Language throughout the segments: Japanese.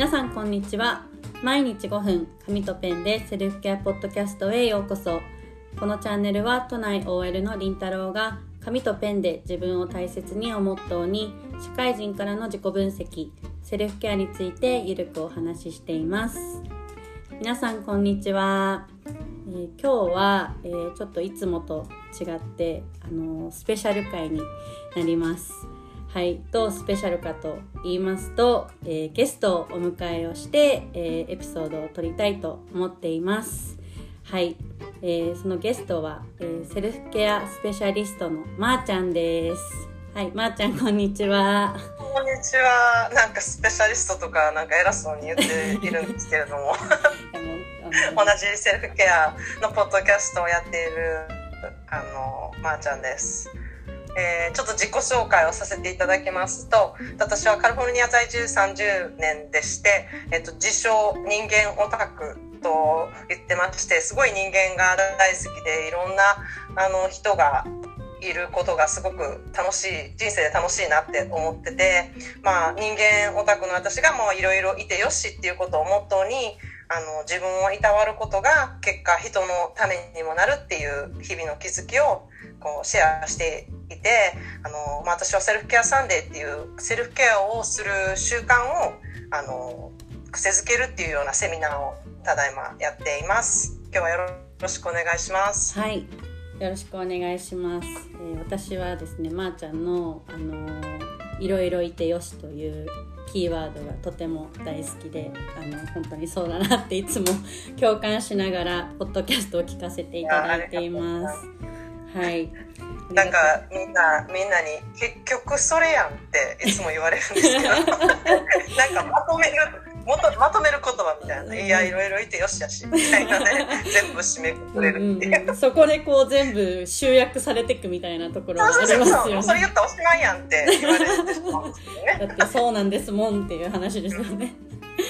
皆さんこんにちは。毎日5分紙とペンでセルフケアポッドキャストへようこそ。このチャンネルは都内 OL のりんたろうが紙とペンで自分を大切にをモットーに社会人からの自己分析セルフケアについてゆるくお話ししています。皆さんこんにちは、えー、今日は、えー、ちょっといつもと違ってあのー、スペシャル回になります。はい、どうスペシャルかと言いますと、えー、ゲストをお迎えをして、えー、エピソードを撮りたいと思っています。はい、えー、そのゲストは、えセルフケアスペシャリストのまーちゃんです。はい、まーちゃんこんにちは。こんにちは。なんかスペシャリストとかなんか偉そうに言っているんですけれども、同じセルフケアのポッドキャストをやっているあのまーちゃんです。えー、ちょっと自己紹介をさせていただきますと私はカリフォルニア在住30年でして、えーと、自称人間オタクと言ってましてすごい人間が大好きでいろんなあの人がいることがすごく楽しい人生で楽しいなって思ってて、まあ、人間オタクの私がもういろいろいてよしっていうことをモットーにあの自分をいたわることが結果人のためにもなるっていう日々の気づきをこうシェアしていてあの、まあ、私はセルフケアサンデーっていうセルフケアをする習慣をあの癖づけるっていうようなセミナーをただいまやっています。今日はよろしくお願いします。はい。よろしくお願いします、えー、私はですねまー、あ、ちゃんのあのいろいろいてよしというキーワードがとても大好きであの本当にそうだなっていつも 共感しながらポッドキャストを聞かせていただいています。はい。なんかみんなみんなに「結局それやん」っていつも言われるんですけど。なんかまとめるもとまとめる言葉みたいな「いやいろいろいてよしやし」みたいなね。全部締めくれるっていう。うん、そこでこう全部集約されていくみたいなところがありますよね。それ言ったらおしまいやんって言われてしまうんですよね。だってそうなんですもんっていう話ですよね、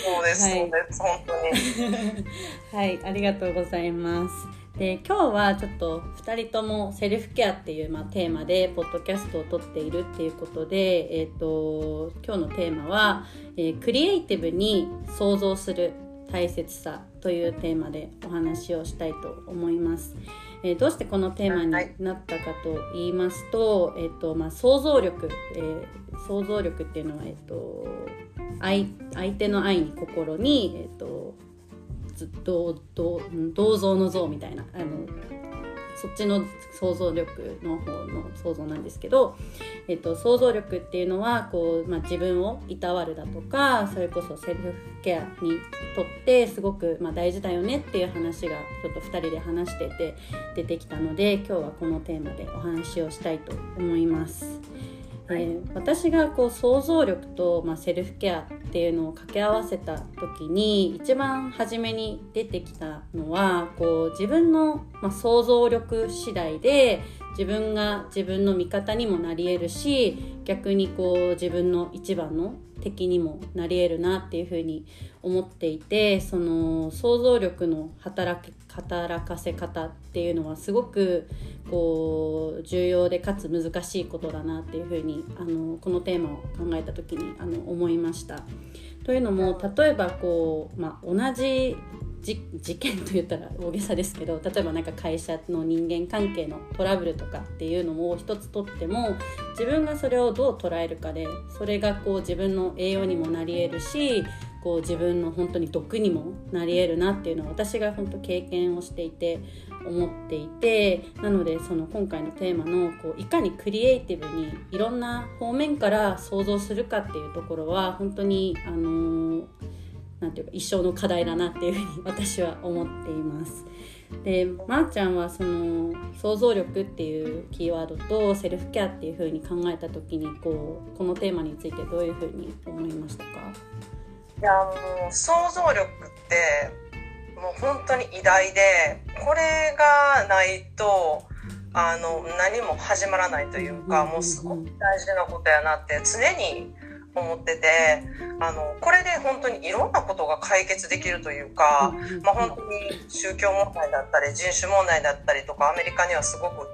そうです、はい、そうです本当に。はいありがとうございますで今日はちょっと2人ともセルフケアっていう、まあ、テーマでポッドキャストを撮っているっていうことで、えーと、今日のテーマは、えー、クリエイティブに想像する大切さというテーマでお話をしたいと思います。えー、どうしてこのテーマになったかと言いますと,、えーとまあ、想像力、えー、想像力っていうのは、えーと、相相手の愛に心に、えーと銅銅像の像みたいなあのそっちの想像力の方の想像なんですけど、えっと、想像力っていうのはこう、まあ、自分をいたわるだとかそれこそセルフケアにとってすごく、まあ、大事だよねっていう話がちょっと2人で話してて出てきたので今日はこのテーマでお話をしたいと思います。えー、私がこう想像力と、まあ、セルフケアっていうのを掛け合わせた時に一番初めに出てきたのはこう自分の、ま、想像力次第で自分が自分の味方にもなりえるし逆にこう自分の一番の敵にもなり得るなっていうふうに思っていてその想像力の働き働かせ方っていうのはすごくこう重要でかつ難しいことだなっていうふうにあのこのテーマを考えた時にあの思いました。というのも例えばこう、まあ、同じ事件と言ったら大げさですけど例えば何か会社の人間関係のトラブルとかっていうのを一つとっても自分がそれをどう捉えるかでそれがこう自分の栄養にもなりえるしこう自分の本当に毒にもなり得るなっていうのは私が本当経験をしていて思っていてなのでその今回のテーマのこういかにクリエイティブにいろんな方面から想像するかっていうところは本当にあのなんていうか一生の課題だなっていうふうに私は思っています。でまー、あ、ちゃんはその想像力っていうキーワードとセルフケアっていうふうに考えた時にこうこのテーマについてどういうふうに思いましたか？いやもう想像力ってもう本当に偉大でこれがないとあの何も始まらないというか、もうすごく大事なことやなって常に思っててあのこれで本当にいろんなことが解決できるというか、まあ、本当に宗教問題だったり人種問題だったりとかアメリカにはすごく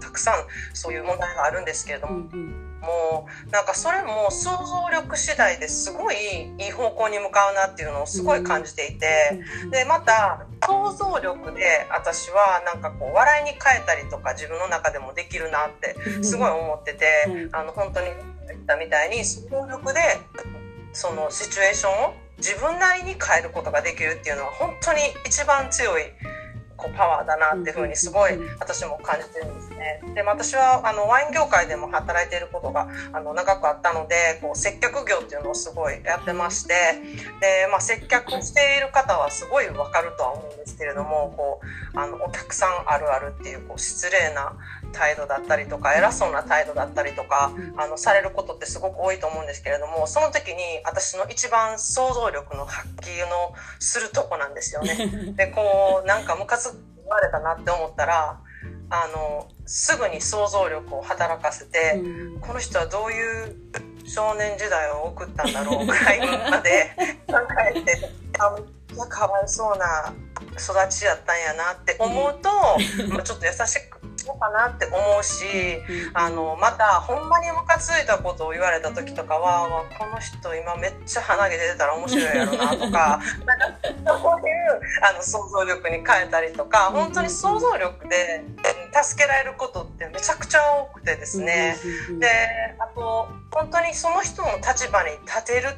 たくさんそういう問題があるんですけれども。もなんかそれも想像力次第ですごいいい方向に向かうなっていうのをすごい感じていて、でまた想像力で私はなんかこう笑いに変えたりとか自分の中でもできるなってすごい思ってて、あの本当に言ったみたいに想像力でそのシチュエーションを自分なりに変えることができるっていうのは本当に一番強いこうパワーだなっていうふうにすごい私も感じてるんですね。で私はあのワイン業界でも働いていることがあの長くあったのでこう接客業っていうのをすごいやってましてで、まあ、接客している方はすごい分かるとは思うんですけれどもこうあのお客さんあるあるっていうこう失礼な態度だったりとか偉そうな態度だったりとかあのされることってすごく多いと思うんですけれどもその時に私の一番想像力の発揮のするとこなんですよね。でこうなんかムカつ言われたなって思ったらあのすぐに想像力を働かせて、うん、この人はどういう少年時代を送ったんだろうぐらいまで 考えてあかわいそうな育ちやったんやなって思うと、うん、ちょっと優しくそうかなって思うし、あのまたほんまにムカついたことを言われた時とかは、この人今めっちゃ鼻毛出てたら面白いやろなとか なんかそういうあの想像力に変えたりとか本当に想像力で助けられることってめちゃくちゃ多くてですね。であと本当にその人の立場に立てる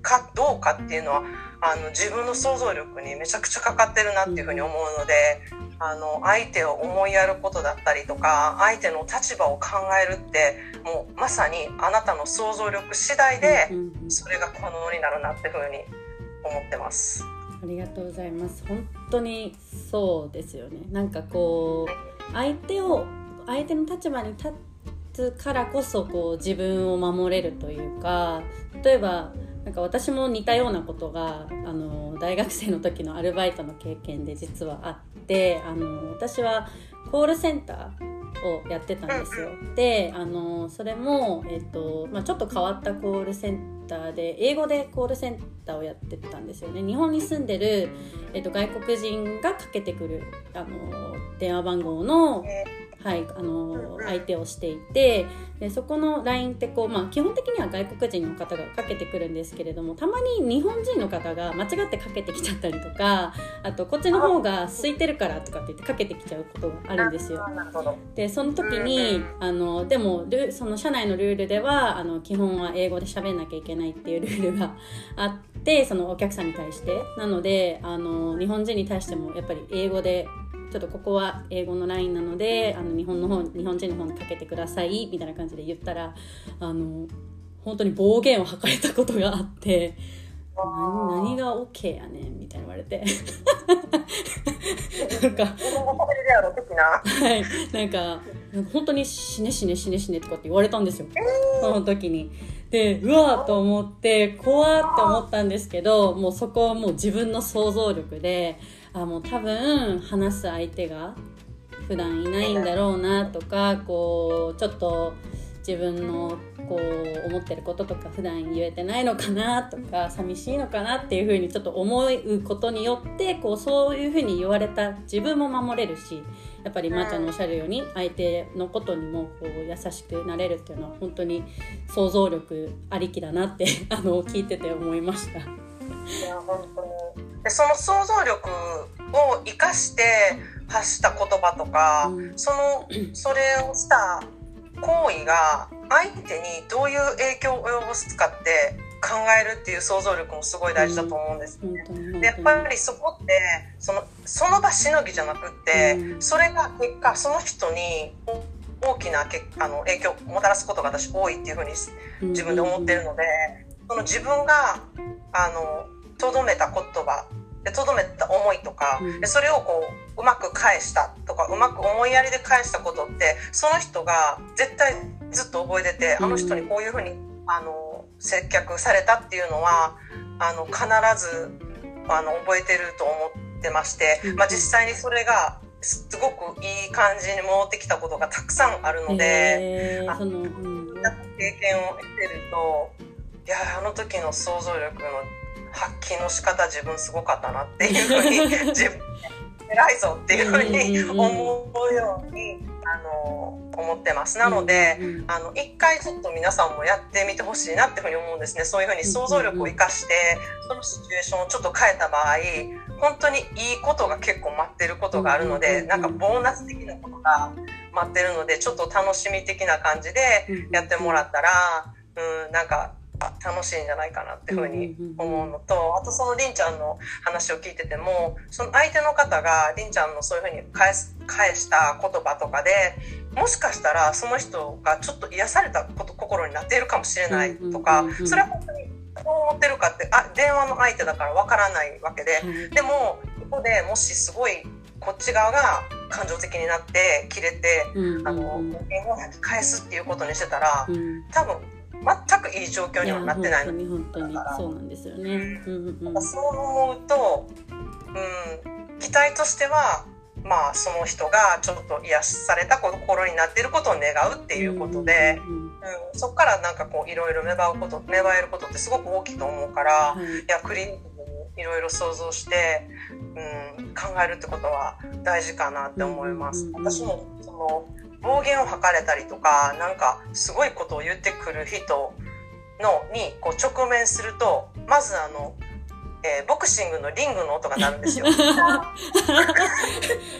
かどうかっていうのはあの自分の想像力にめちゃくちゃかかってるなっていうふうに思うのであの相手を思いやることだったりとか相手の立場を考えるってもうまさにあなたの想像力次第でそれが可能になるなっていうふうに思ってます。ありがとうございます。本当にそうですよね。なんかこう相手を相手の立場に立つからこそこう自分を守れるというか例えばなんか私も似たようなことがあの大学生の時のアルバイトの経験で実はあってあの私はコールセンターをやってたんですよ。であのそれも、えっとまあ、ちょっと変わったコールセンターで英語でコールセンターをやってたんですよね。日本に住んでる、えっと、外国人がかけてくるあの電話番号のはい、あの相手をしていてでそこの LINE ってこう、まあ、基本的には外国人の方がかけてくるんですけれどもたまに日本人の方が間違ってかけてきちゃったりとかあとこっちの方が空いてるからとかって言ってかけてきちゃうことがあるんですよ。でその時にあのでもその社内のルールではあの基本は英語で喋んなきゃいけないっていうルールが あってそのお客さんに対して。なのであの日本人に対してもやっぱり英語でちょっとここは英語の LINE なのであの日本の方日本人の方にかけてくださいみたいな感じで言ったらあの本当に暴言を吐かれたことがあって何何が OK やねんみたいな言われて。なんかはい。なんか本当に死ね死ね死ね死ねとかって言われたんですよ、その時に。でうわーと思って怖って思ったんですけどもうそこはもう自分の想像力であもう多分話す相手が普段いないんだろうなとかこうちょっと自分のこう思ってることとか普段言えてないのかなとか寂しいのかなっていうふうにちょっと思うことによってこうそういうふうに言われた自分も守れるしやっぱりまーちゃんのおっしゃるように相手のことにもこう優しくなれるっていうのは本当に想像力ありきだなって あの聞いてて思いました。いや本当にでその想像力を生かして発した言葉とか、うん、そのそれをした行為が相手にどういう影響を及ぼすかって考えるっていう想像力もすごい大事だと思うんですね。うん、でやっぱりそこってそのその場しのぎじゃなくって、うん、それが結果その人に大きなけあの影響をもたらすことが私多いっていうふうに自分で思ってるので、その自分があのとどめた言葉でとどめた思いとか、でそれをこううまく返したとかうまく思いやりで返したことってその人が絶対ずっと覚えてて、あの人にこういうふうにあの接客されたっていうのはあの必ずあの覚えてると思ってまして、まあ、実際にそれがすごくいい感じに戻ってきたことがたくさんあるので、あの、うん、経験を得てるといやあの時の想像力の発揮の仕方自分すごかったなっていうふうに 自分偉いぞっていうふうに思うようにあの思ってます。なので、あの一回ちょっと皆さんもやってみてほしいなっていうふうに思うんですね。そういうふうに想像力を生かして、そのシチュエーションをちょっと変えた場合本当にいいことが結構待ってることがあるので、なんかボーナス的なことが待ってるのでちょっと楽しみ的な感じでやってもらったら、うん、なんか楽しいんじゃないかなっていうふうに思うのと、あとそのりんちゃんの話を聞いててもその相手の方がりんちゃんのそういうふうに返す返した言葉とかでもしかしたらその人がちょっと癒されたこと心になっているかもしれないとか、それは本当にどう思ってるかってあ電話の相手だからわからないわけで、でもここでもしすごいこっち側が感情的になって切れて、あの電話を返すっていうことにしてたら、多分全くいい状況にはなってないの。本当にそうなんですよね。うん、そう思うと、うん、期待としては、まあその人がちょっと癒された心になっていることを願うっていうことで、うん、うん、そこからなんかこういろいろ芽生うこと芽生えることってすごく大きいと思うから、い。やクリニックにいろいろ想像して、うん、考えるってことは大事かなって思います。私もその暴言を吐かれたりとかなんかすごいことを言ってくる人のにこう直面するとまずあの、えー、ボクシングのリングの音が鳴るんですよ。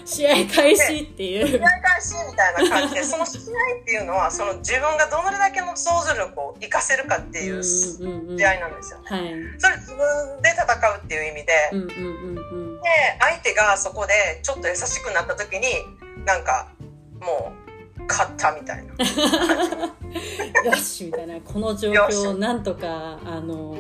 試合開始っていう。試合開始みたいな感じでその試合っていうのはその自分がどれだけの想像力を生かせるかっていう試合なんですよ、ね、はい、それ自分で戦うっていう意味で、うんうんうんうん、で相手がそこでちょっと優しくなった時になんかもう勝ったみたいな。よしみたいな。この状況をなんとかあの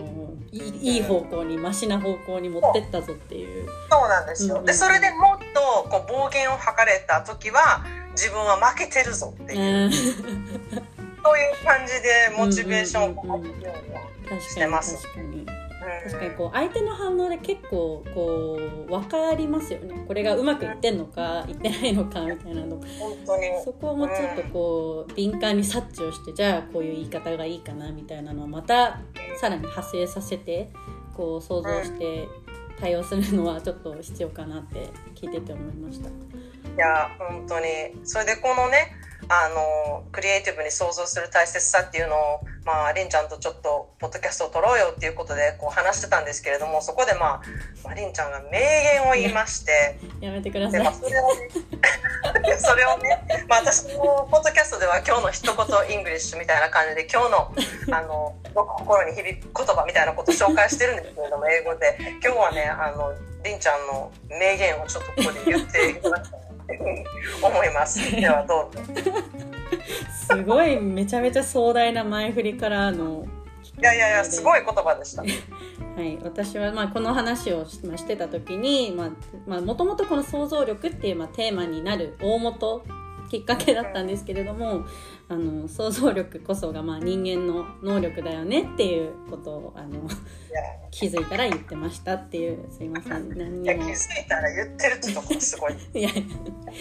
いい方向にましな方向に持ってったぞっていう。そうなんですよ、うんうん、でそれでもっとこう暴言を吐かれた時は自分は負けてるぞっていう、うん、そういう感じでモチベーションを してます。確かにこう相手の反応で結構こう分かりますよねこれがうまくいってんのかいってないのかみたいなのそこもちょっとこう敏感に察知をしてじゃあこういう言い方がいいかなみたいなのをまたさらに派生させてこう想像して対応するのはちょっと必要かなって聞いてて思いました。いや本当にそれでこのねあのクリエイティブに想像する大切さっていうのをまあ、りんちゃんとちょっとポッドキャストを撮ろうよっていうことでこう話してたんですけれどもそこでまあ、まあ、りんちゃんが名言を言いまして。やめてください、まあ、それをね それをね、まあ、私のポッドキャストでは今日の一言 English みたいな感じで今日のあの心に響く言葉みたいなことを紹介してるんですけれども英語で。今日はねあのりんちゃんの名言をちょっとここで言っていただきたいと思います。ではどうぞ。すごいめちゃめちゃ壮大な前振りからのいやいやいやすごい言葉でした。はい、私はまあこの話をしてた時にもともとこの想像力っていうまあテーマになる大元きっかけだったんですけれども、あの想像力こそがまあ人間の能力だよねっていうことをあの気づいたら言ってましたっていう。すいません。何にも。気づいたら言ってるってとこすごい。いや。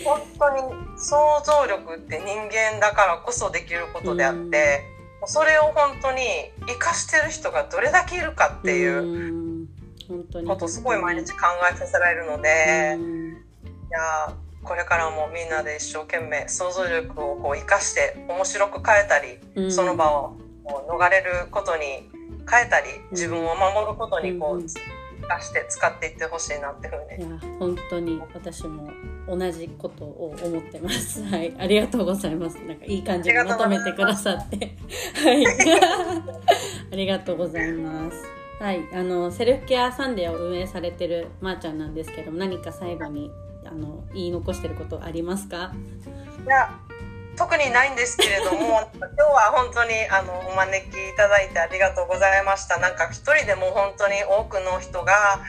本当に想像力って人間だからこそできることであって、うん、それを本当に生かしてる人がどれだけいるかっていうことすごい毎日考えさせられるので、うん、いやこれからもみんなで一生懸命想像力をこう生かして面白く変えたり、うん、その場を逃れることに変えたり自分を守ることにこう、生かして使っていってほしいなっていうふうに。いや本当に私も同じことを思ってます。はい、ありがとうございます。なんかいい感じにまとめてくださって、はい、ありがとうございます。はい、あのセルフケアサンデーを運営されてるまーちゃんなんですけども、何か最後にあの言い残してることありますか？いや特にないんですけれども 今日は本当にあのお招きいただいてありがとうございました。なんか一人でも本当に多くの人が、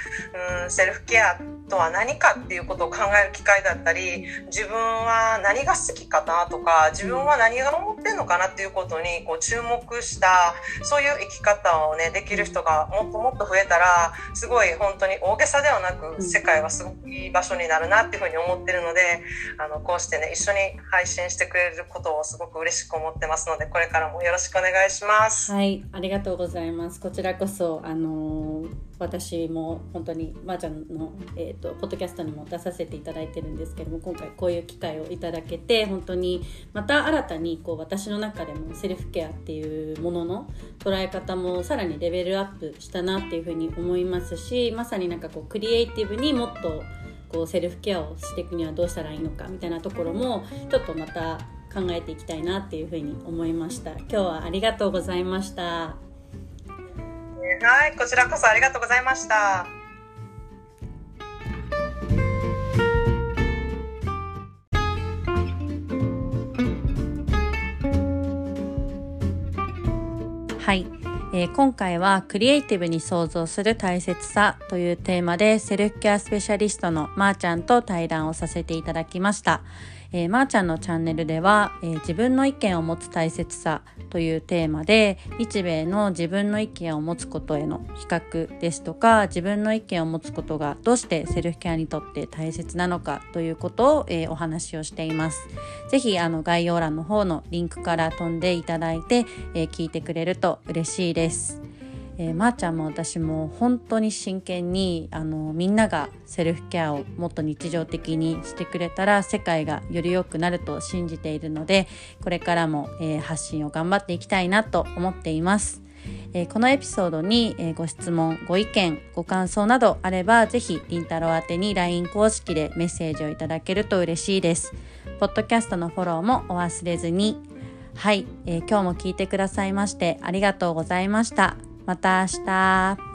うん、セルフケアとは何かっていうことを考える機会だったり自分は何が好きかなとか自分は何が思ってんのかなっていうことにこう注目したそういう生き方をねできる人がもっともっと増えたらすごい本当に大げさではなく世界はすごくいい場所になるなっていうふうに思ってるのであのこうしてね一緒に配信してくれることをすごく嬉しく思ってますのでこれからもよろしくお願いします。はいありがとうございますこちらこそあのー私も本当にまー、あ、ちゃんの、えーと、ポッドキャストにも出させていただいてるんですけども今回こういう機会をいただけて本当にまた新たにこう私の中でもセルフケアっていうものの捉え方もさらにレベルアップしたなっていうふうに思いますしまさになんかこうクリエイティブにもっとこうセルフケアをしていくにはどうしたらいいのかみたいなところもちょっとまた考えていきたいなっていうふうに思いました。今日はありがとうございました。はいこちらこそありがとうございましたはい、えー、今回はクリエイティブに創造する大切さというテーマでセルフケアスペシャリストのまーちゃんと対談をさせていただきました。えー、まーちゃんのチャンネルでは、えー、自分の意見を持つ大切さというテーマで日米の自分の意見を持つことへの比較ですとか自分の意見を持つことがどうしてセルフケアにとって大切なのかということを、えー、お話をしています。ぜひあの概要欄の方のリンクから飛んでいただいて、え聞いてくれると嬉しいです。えー、まー、ちゃんも私も本当に真剣にあのみんながセルフケアをもっと日常的にしてくれたら世界がより良くなると信じているのでこれからも、えー、発信を頑張っていきたいなと思っています。えー、このエピソードに、え、ご質問ご意見ご感想などあればぜひりんたろー宛てに LINE 公式でメッセージをいただけると嬉しいです。ポッドキャストのフォローもお忘れずに。はい、え、今日も聞いてくださいましてありがとうございました。また明日。